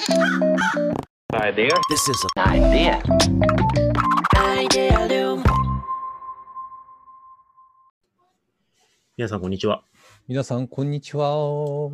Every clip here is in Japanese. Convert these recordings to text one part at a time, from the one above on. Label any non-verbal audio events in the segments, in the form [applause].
Idea. This is an idea. Idealum. 皆さん、こんにちは。皆さん、こんにちは。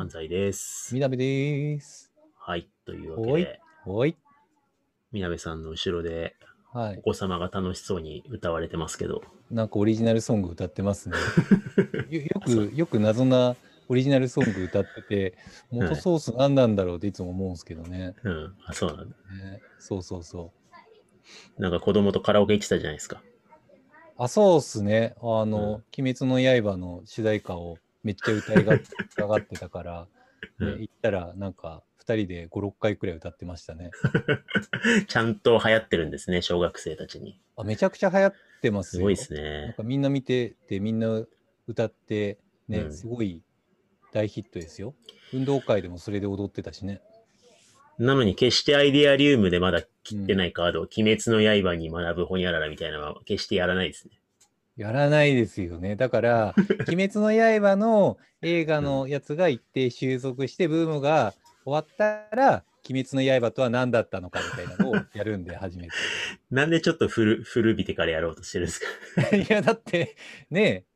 安西です。みなべです。はい。というわけで、おい。みなべさんの後ろでおはい。子様が楽しそうに歌われてますけど、なんかオリジナルソング歌ってますね。[laughs] よよく、よく謎なオリジナルソング歌ってて、はい元ソース何なんだろうっていつも思うんですけどね。うん。あ、そうなんだ。ねそうそうそう。なんか子供とカラオケ行ってたじゃないですか。あ、そうっすね。あの、鬼滅の刃の主題歌をめっちゃ歌いが [laughs] ががってたから、ねうん行ったらなんか2人で5、6回くらい歌ってましたね。ちゃんと流行ってるんですね、小学生たちに。あめちゃくちゃ流行ってますよ。すごいですなんね。かみんな見てて、みんな歌って、ね、うんすごい大ヒットですよ。運動会でもそれで踊ってたしね。なのに決してアイデアリウムでまだ切ってないカード、鬼滅の刃に学ぶホニャララみたいなのは決してやらないですね。やらないですよね。だから、[laughs] 鬼滅の刃の映画のやつが一定収束して、ブームが終わったら、鬼滅の刃とは何だったのかみたいなのをやるんで、初め [laughs] なんでちょっと古古びてからやろうとしてるんですか？て。[laughs] いや、だって、ね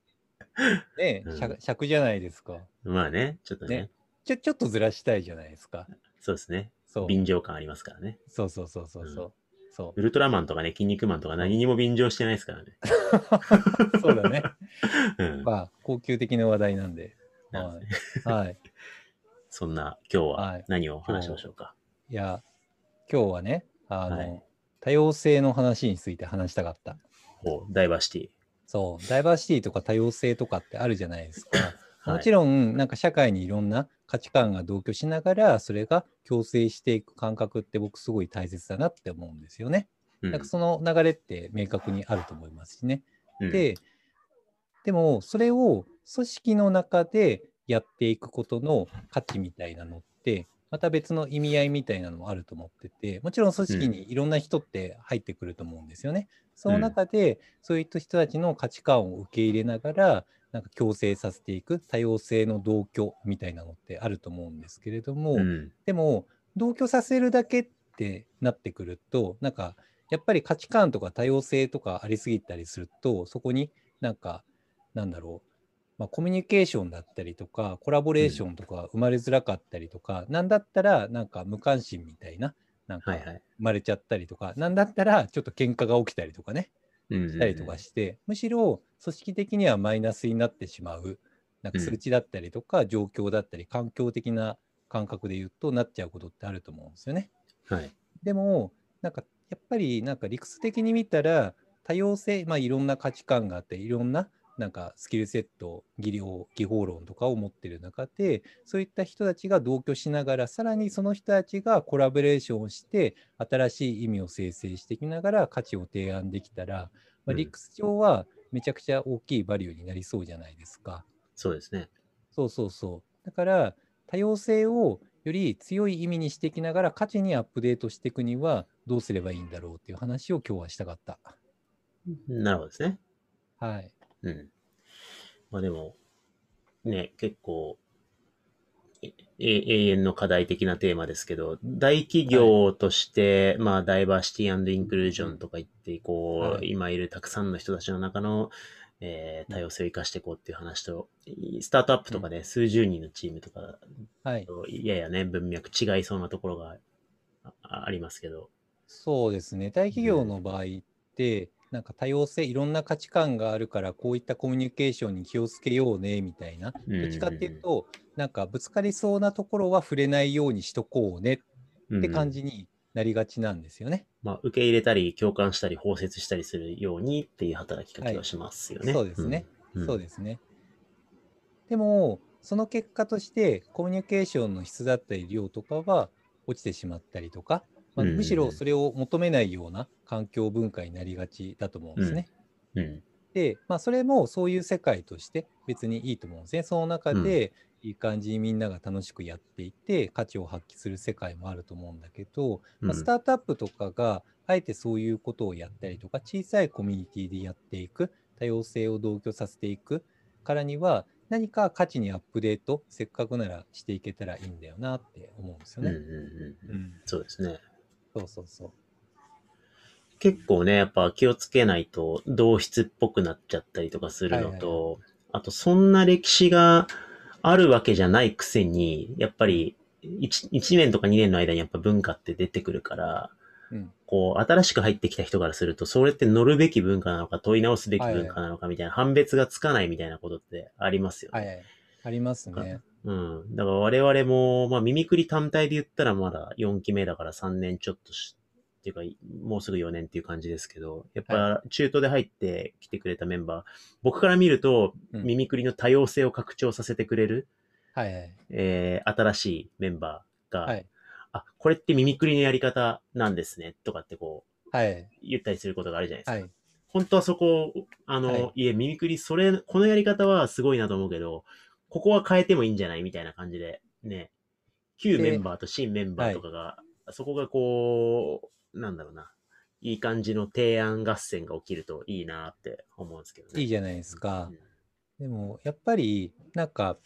え、ねえ、うん尺尺じゃないですか。まあね、ちょっとね。ねちょ、ちょっとずらしたいじゃないですか。そうですね。そう。便乗感ありますからね。そうそうそうそうそう。そうウルトラマンとかね、筋肉マンとか何にも便乗してないですからね。[laughs] そうだね。[laughs] うん。まあ、高級的な話題なんで。なんでねはい。そんな今日ははい何を話しましょうか？いや、今日はね、あの、はい多様性の話について話したかった。ダイバーシティ。そう、ダイバーシティとか多様性とかってあるじゃないですか。はいもちろん、なんか社会にいろんな価値観が同居しながら、それが共生していく感覚って僕すごい大切だなって思うんですよね。うんなんかその流れって明確にあると思いますしね。うんで、でもそれを組織の中でやっていくことの価値みたいなのって、また別の意味合いみたいなのもあると思ってて、もちろん組織にいろんな人って入ってくると思うんですよね。その中で、そういった人たちの価値観を受け入れながら、なんか共生させていく多様性の同居みたいなのってあると思うんですけれども、うんでも同居させるだけってなってくるとなんかやっぱり価値観とか多様性とかありすぎたりするとそこになんかなんだろう、まあ、コミュニケーションだったりとかコラボレーションとか生まれづらかったりとか、なんだったらなんか無関心みたいななんか生はいはい。まれちゃったりとか、なんだったらちょっと喧嘩が起きたりとかねうんしたりとかして、むしろ組織的にはマイナスになってしまう、なんかうん数値だったりとか、状況だったり、環境的な感覚で言うとなっちゃうことってあると思うんですよね。はい。でも、なんかやっぱりなんか理屈的に見たら、多様性、まあいろんな価値観があって、いろんななんかスキルセット、技量、技法論とかを持ってる中で、そういった人たちが同居しながら、さらにその人たちがコラボレーションをして、新しい意味を生成していきながら価値を提案できたら、まあ、うん理屈上はめちゃくちゃ大きいバリューになりそうじゃないですか。そうですね。そうそうそう。だから、多様性をより強い意味にしていきながら価値にアップデートしていくにはどうすればいいんだろうっていう話を今日はしたかった。なるほどですね。はい。うん。まあでも、ね、結構、え永遠の課題的なテーマですけど、大企業として、まあ、ダイバーシティインクルージョンとか言って、こう、はい今いるたくさんの人たちの中の、えー多様性を生かしていこうっていう話と、スタートアップとかで数十人のチームとか、はい。ややね、文脈違いそうなところがあありますけど、そうですね。大企業の場合って、なんか多様性、いろんな価値観があるから、こういったコミュニケーションに気をつけようね、みたいな。うんどっちかっていうと、なんかぶつかりそうなところは触れないようにしとこうねって感じになりがちなんですよね。まあ、受け入れたり、共感したり、包摂したりするようにっていう働きかけはしますよね。そうですね。うん。そうですね。でも、その結果として、コミュニケーションの質だったり量とかは落ちてしまったりとか、まあうんうんうんむしろそれを求めないような環境文化になりがちだと思うんですね。うん。で、まあ、それもそういう世界として別にいいと思うんですね。その中でいい感じにみんなが楽しくやっていて、価値を発揮する世界もあると思うんだけど、まあ、うんスタートアップとかがあえてそういうことをやったりとか、小さいコミュニティでやっていく、多様性を同居させていくからには、何か価値にアップデート、せっかくならしていけたらいいんだよなって思うんですよね。うんうんうん。うん。そうですね。そうそうそう。結構ね、やっぱ気をつけないと同質っぽくなっちゃったりとかするのと、あとそんな歴史があるわけじゃないくせに、やっぱり 1, 1年とか2年の間にやっぱ文化って出てくるから、うん。こう、新しく入ってきた人からすると、それって乗るべき文化なのか問い直すべき文化なのかみたいな判別がつかないみたいなことってありますよね。はいはい。ありますね。うん。だから我々も、まあ、耳くり単体で言ったらまだ4期目だから3年ちょっとし、っていうか、もうすぐ4年っていう感じですけど、やっぱ中途で入ってきてくれたメンバー、僕から見ると、うん耳くりの多様性を拡張させてくれる、はいはい。えー新しいメンバーが、はい。あ、これって耳くりのやり方なんですね、とかってこう、はい。言ったりすることがあるじゃないですか。はい。本当はそこを、あの、はいい、え、耳くり、それ、このやり方はすごいなと思うけど、ここは変えてもいいんじゃないみたいな感じで、ね、旧でメンバーと新メンバーとかが、そこがこう、なんだろうな、いい感じの提案合戦が起きるといいなって思うんですけどね。いいじゃないですか。うん。でも、やっぱり、なんか、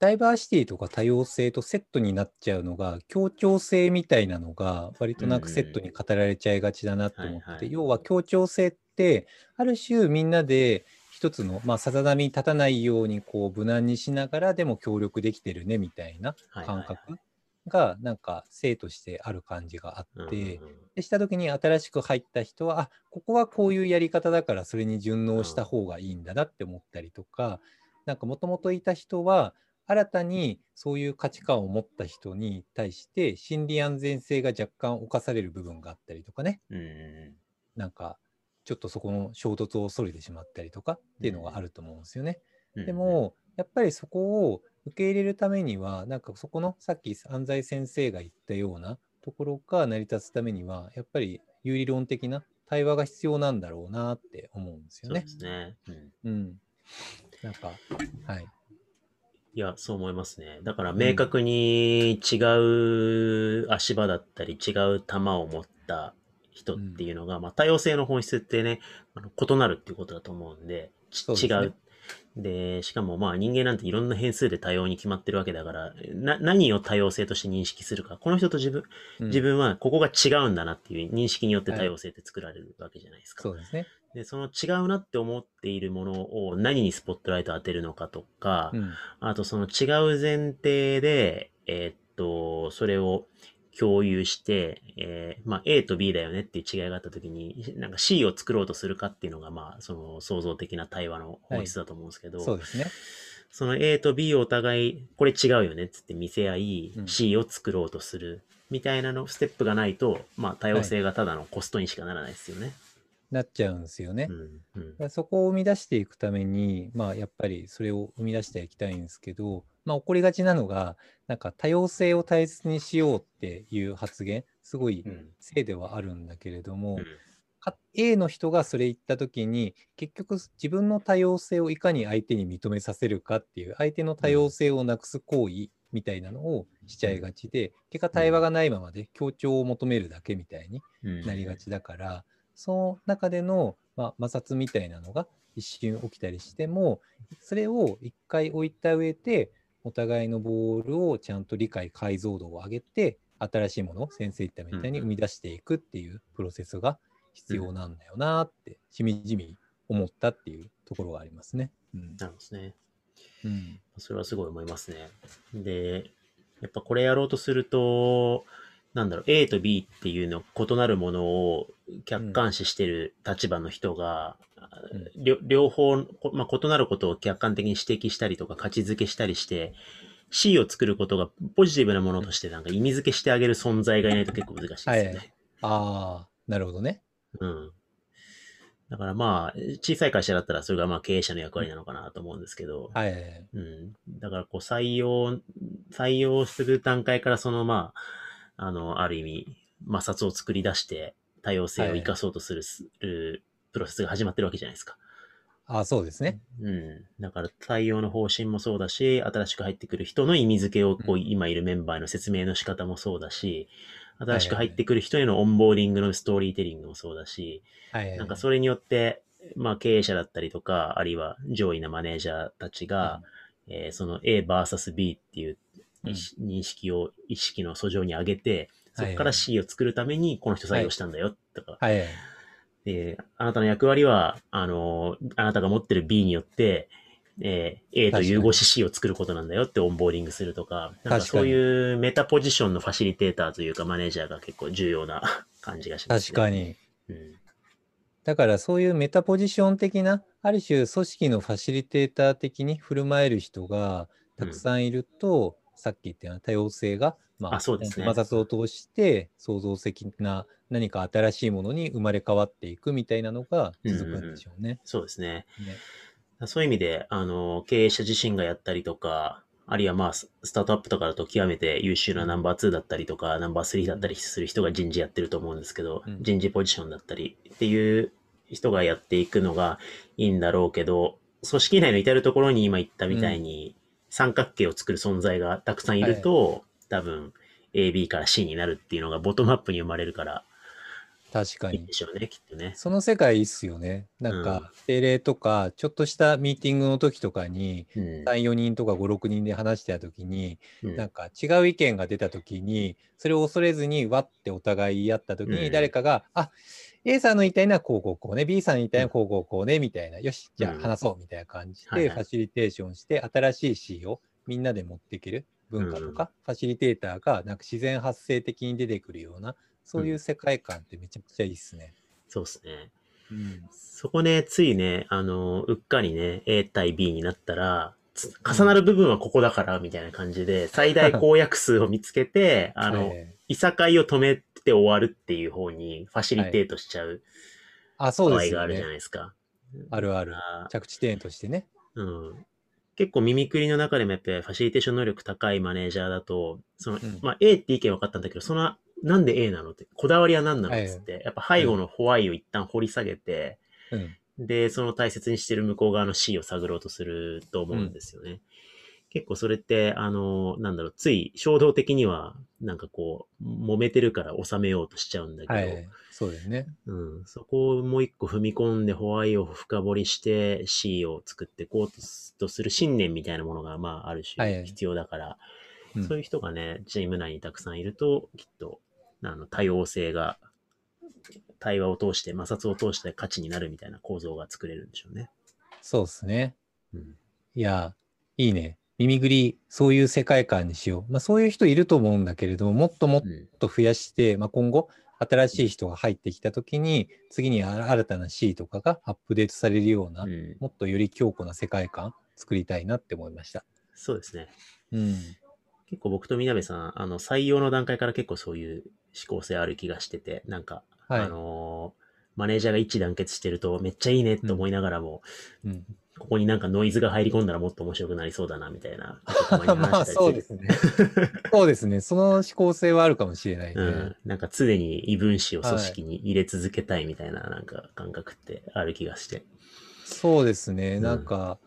ダイバーシティとか多様性とセットになっちゃうのが、協調性みたいなのが、割となんかセットに語られちゃいがちだなと思って要は協調性って、ある種みんなで一つの、まあ、さざ波に立たないようにこう無難にしながらでも協力できてるねみたいな感覚がなんか性としてある感じがあって、でした時に新しく入った人はあここはこういうやり方だからそれに順応した方がいいんだなって思ったりとか、なんかもともといた人は新たにそういう価値観を持った人に対して心理安全性が若干侵される部分があったりとかね。うんうん。なんかちょっとそこの衝突を恐れてしまったりとかっていうのがあると思うんですよね。うんで、も、やっぱりそこを受け入れるためには、なんかそこのさっき安西先生が言ったようなところが成り立つためには、やっぱり有理論的な対話が必要なんだろうなって思うんですよねそうで。すね。うんうん。なんか、はい。いや、そう思いますね。だから明確に違う足場だったり、違う球を持った人っていうのが、まあ多様性の本質ってね、あの異なるっていうことだと思うんで、ですね違う。で、しかもまあ人間なんていろんな変数で多様に決まってるわけだから、な、何を多様性として認識するか。この人と自分、うん自分はここが違うんだなっていう認識によって多様性って作られるわけじゃないですか。そうですね。で、その違うなって思っているものを何にスポットライトを当てるのかとか、うん。あとその違う前提で、えーっと、それを共有して、えーまあ A と B だよねっていう違いがあったときに、なんか C を作ろうとするかっていうのが、まあその創造的な対話の本質だと思うんですけど、そうですね。その A と B をお互い、これ違うよねっつって見せ合い、うん C を作ろうとするみたいなの、ステップがないと、まあ多様性がただのコストにしかならないですよね。なっちゃうんですよね。うん。うんそこを生み出していくために、まあ、やっぱりそれを生み出していきたいんですけど、まあ、起こりがちなのが、なんか多様性を大切にしようっていう発言、すごいうん。せいではあるんだけれども、うん。か A の人がそれ言った時に結局自分の多様性をいかに相手に認めさせるかっていう相手の多様性をなくす行為みたいなのをしちゃいがちで結果対話がないままで協調を求めるだけみたいにうん。なりがちだから、その中での、まあ、摩擦みたいなのが一瞬起きたりしても、それを一回置いた上で、お互いのボールをちゃんと理解、解像度を上げて、新しいものを先生言ったみたいにうん生み出していくっていうプロセスが必要なんだよなって、しみじみ思ったっていうところがありますね。うんなるほどですね。うんそれはすごい思いますね。で、やっぱこれやろうとすると、なんだろう、A と B っていうの異なるものを客観視してる立場の人が、うん両方、こまあ、異なることを客観的に指摘したりとか価値づけしたりして、C を作ることがポジティブなものとしてなんか意味付けしてあげる存在がいないと結構難しいですよね。はいああ、なるほどね。うん。だからまあ、小さい会社だったらそれがまあ経営者の役割なのかなと思うんですけど、はい。うん。だからこう採用、採用する段階からそのまあ、あの、ある意味、摩擦を作り出して多様性を生かそうとする,、プロセスが始まってるわけじゃないですか。ああ、そうですね。うん。だから採用の方針もそうだし、新しく入ってくる人の意味付けをこう、うん今いるメンバーへの説明の仕方もそうだし、新しく入ってくる人へのオンボーディングのストーリーテリングもそうだし、はいはいはい。なんかそれによって、まあ経営者だったりとか、あるいは上位なマネージャーたちが、えーその A vs B っていう認識を意識の訴状に上げて、そこから C を作るためにこの人採用したんだよとか、はい。で、あなたの役割は、あの、あなたが持ってる B によって、えー A と融合し C を作ることなんだよってオンボーディングするとか、なんかそういうメタポジションのファシリテーターというかマネージャーが結構重要な [laughs] 感じがします、確か。に。うん。だからそういうメタポジション的な、ある種組織のファシリテーター的に振る舞える人がたくさんいると、さっき言ったような多様性が、まあそうですね。摩擦を通して創造的な何か新しいものに生まれ変わっていくみたいなのが続くんでしょうね。そうですね。ね。そういう意味で、あの、経営者自身がやったりとか、あるいはまあ、ススタートアップとかだと極めて優秀なナンバー2だったりとか、ナンバー3だったりする人が人事やってると思うんですけど、うん。人事ポジションだったりっていう人がやっていくのがいいんだろうけど、組織内の至るところに今言ったみたいに、三角形を作る存在がたくさんいると、多分 A、B から C になるっていうのがボトムアップに生まれるから確かに。いいんで。しょうね、きっとね。その世界いいっすよね。なんか、定例とか、ちょっとしたミーティングの時とかに、うん。3、4人とか5、6人で話してた時に、うん。なんか違う意見が出た時に、それを恐れずに、わってお互い言い合った時に、うん。誰かが、あ A さんの言いたいのはこうこうこうね、B さんの言いたいのはこうこうこうね、みたいな、よし、じゃうん。あ話そうみたいな感じで、はいはい。ファシリテーションして、新しい C をみんなで持っていける文化とか、ファシリテーターがなんか自然発生的に出てくるような、そういう世界観ってめちゃくちゃいいっすね。そうですね。うん。そこね、ついね、あの、うっかりね、A 対 B になったら、つ重なる部分はここだから、みたいな感じで、最大公約数を見つけて、[laughs] あの、はいいさかいを止めて終わるっていう方にファシリテートしちゃうあ、そう場ですよ合があるじゃないね。ですか。あるある。あー着地点としてね。うん。結構耳くりの中でもやっぱりファシリテーション能力高いマネージャーだと、その、うんまあ A って意見分かったんだけど、その、なんで A なのって、こだわりは何なのっつって、やっぱ背後のホワイを一旦掘り下げて、うん。で、その大切にしてる向こう側の C を探ろうとすると思うんですよね。結構それって、あの、なんだろう、つい衝動的には、なんかこう、揉めてるから収めようとしちゃうんだけど、はい。そうですね。うん、そこをもう一個踏み込んでホワイを深掘りして C を作っていこうとする信念みたいなものが、まあ、あるはい種必要だから、うんそういう人がね、チーム内にたくさんいると、きっと、あの、多様性が、対話を通して、摩擦を通して価値になるみたいな構造が作れるんでしょうね。そうですね。うん。いや、いいね。耳ぐり、そういう世界観にしよう。まあ、そういう人いると思うんだけれども、もっともっうん。と増やして、まあ、今後、新しい人が入ってきたときに、次にあ新たな C とかがアップデートされるような、うんもっとより強固な世界観作りたいなって思いました。そうですね。うん。結構僕とみなべさん、あの、採用の段階から結構そういう思考性ある気がしてて、なんか、はいあのーマネージャーが一致団結してるとめっちゃいいねって思いながらも、うん。ここになんかノイズが入り込んだらもっと面白くなりそうだな、みたいな。たまあ、そうですね。[laughs] そうですね。その思考性はあるかもしれないね。うん。なんか常に異分子を組織に入れ続けたいみたいななんか感覚ってある気がして。そうですね。うんなんか、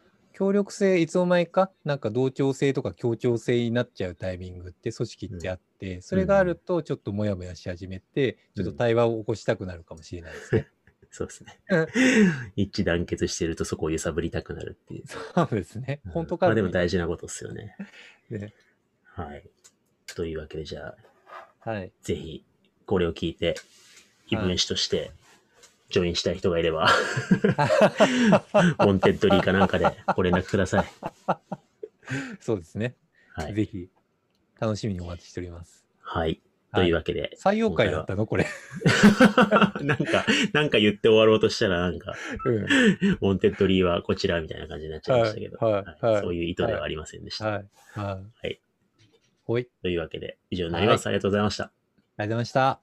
協力性、いつの間にか、なんか同調性とか協調性になっちゃうタイミングって組織ってあって、それがあるとちょっとモヤモヤし始めて、ちょっと対話を起こしたくなるかもしれないですね。[laughs] そうですねうん。[laughs] 一致団結してるとそこを揺さぶりたくなるっていう。そうですね。本当かまあでも大事なことですよね。ねはい。というわけでじゃあ、はい。ぜひ、これを聞いて、異分子として、ジョインしたい人がいれば、Wantedly [laughs] かなんかでご連絡ください。そうですね。はい。ぜひ、楽しみにお待ちしております。はい。というわけで。採用回だったの？これ。[laughs] なんか、なんか言って終わろうとしたら、なんか、うん。 Wantedly はこちらみたいな感じになっちゃいましたけど、はいはいはいそういう意図ではありませんでした。はい。はい。はい。というわけで、以上になります。ありがとうございました。ありがとうござい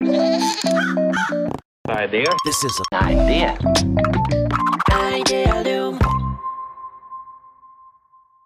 ました。This is an idea. Idea Loom.